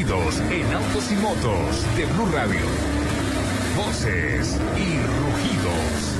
Rugidos en autos y motos de Blue Radio. Voces y rugidos.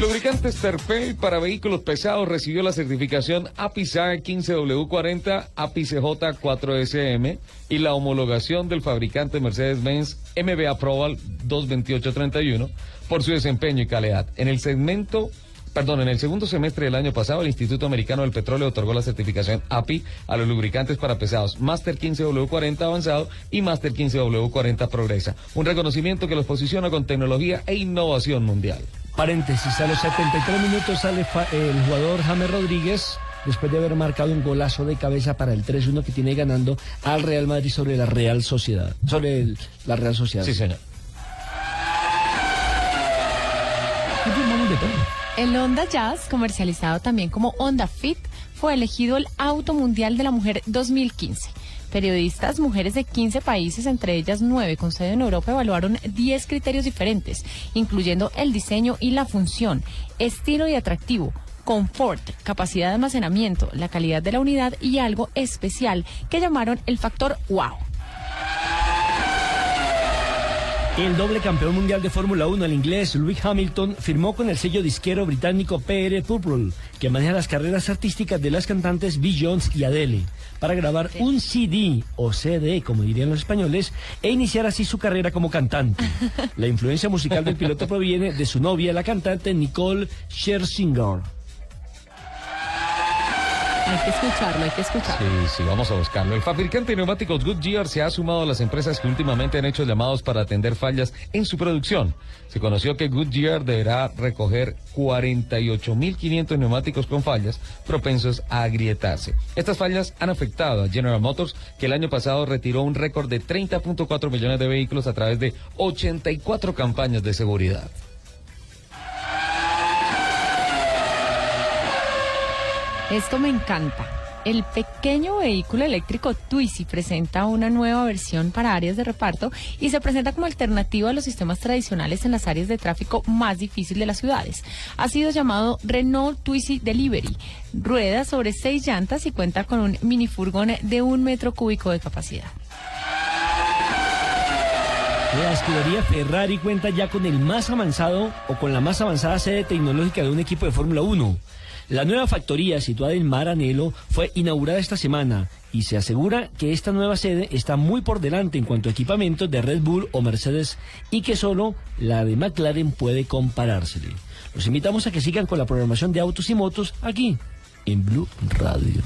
Lubricantes Terpel para vehículos pesados recibió la certificación APISAR 15W40 APICJ4SM y la homologación del fabricante Mercedes-Benz MB Approval 22831 por su desempeño y calidad. En el segmento Perdón, en el segundo semestre del año pasado, el Instituto Americano del Petróleo otorgó la certificación API a los lubricantes para pesados Master 15W40 avanzado y Master 15W40 Progresa. Un reconocimiento que los posiciona con tecnología e innovación mundial. Paréntesis, a los 73 minutos sale el jugador James Rodríguez después de haber marcado un golazo de cabeza para el 3-1 que tiene ganando al Real Madrid sobre la Real Sociedad. Sobre el, la Real Sociedad. Sí, señor. El Honda Jazz, comercializado también como Honda Fit, fue elegido el Auto Mundial de la Mujer 2015. Periodistas, mujeres de 15 países, entre ellas 9 con sede en Europa, evaluaron 10 criterios diferentes, incluyendo el diseño y la función, estilo y atractivo, confort, capacidad de almacenamiento, la calidad de la unidad y algo especial que llamaron el factor wow. El doble campeón mundial de Fórmula 1, el inglés Lewis Hamilton, firmó con el sello disquero británico PR Purple, que maneja las carreras artísticas de las cantantes B. Jones y Adele, para grabar un CD o CD, como dirían los españoles, e iniciar así su carrera como cantante. La influencia musical del piloto proviene de su novia, la cantante Nicole Scherzinger. Hay que escucharlo, hay que escucharlo. Sí, sí, vamos a buscarlo. El fabricante de neumáticos Goodyear se ha sumado a las empresas que últimamente han hecho llamados para atender fallas en su producción. Se conoció que Goodyear deberá recoger 48.500 neumáticos con fallas propensos a agrietarse. Estas fallas han afectado a General Motors, que el año pasado retiró un récord de 30.4 millones de vehículos a través de 84 campañas de seguridad. Esto me encanta. El pequeño vehículo eléctrico Twizy presenta una nueva versión para áreas de reparto y se presenta como alternativa a los sistemas tradicionales en las áreas de tráfico más difíciles de las ciudades. Ha sido llamado Renault Twizy Delivery. Rueda sobre seis llantas y cuenta con un minifurgón de un metro cúbico de capacidad. La escudería Ferrari cuenta ya con el más avanzado o con la más avanzada sede tecnológica de un equipo de Fórmula 1. La nueva factoría situada en Maranello fue inaugurada esta semana y se asegura que esta nueva sede está muy por delante en cuanto a equipamiento de Red Bull o Mercedes y que solo la de McLaren puede comparársele. Los invitamos a que sigan con la programación de autos y motos aquí en Blue Radio.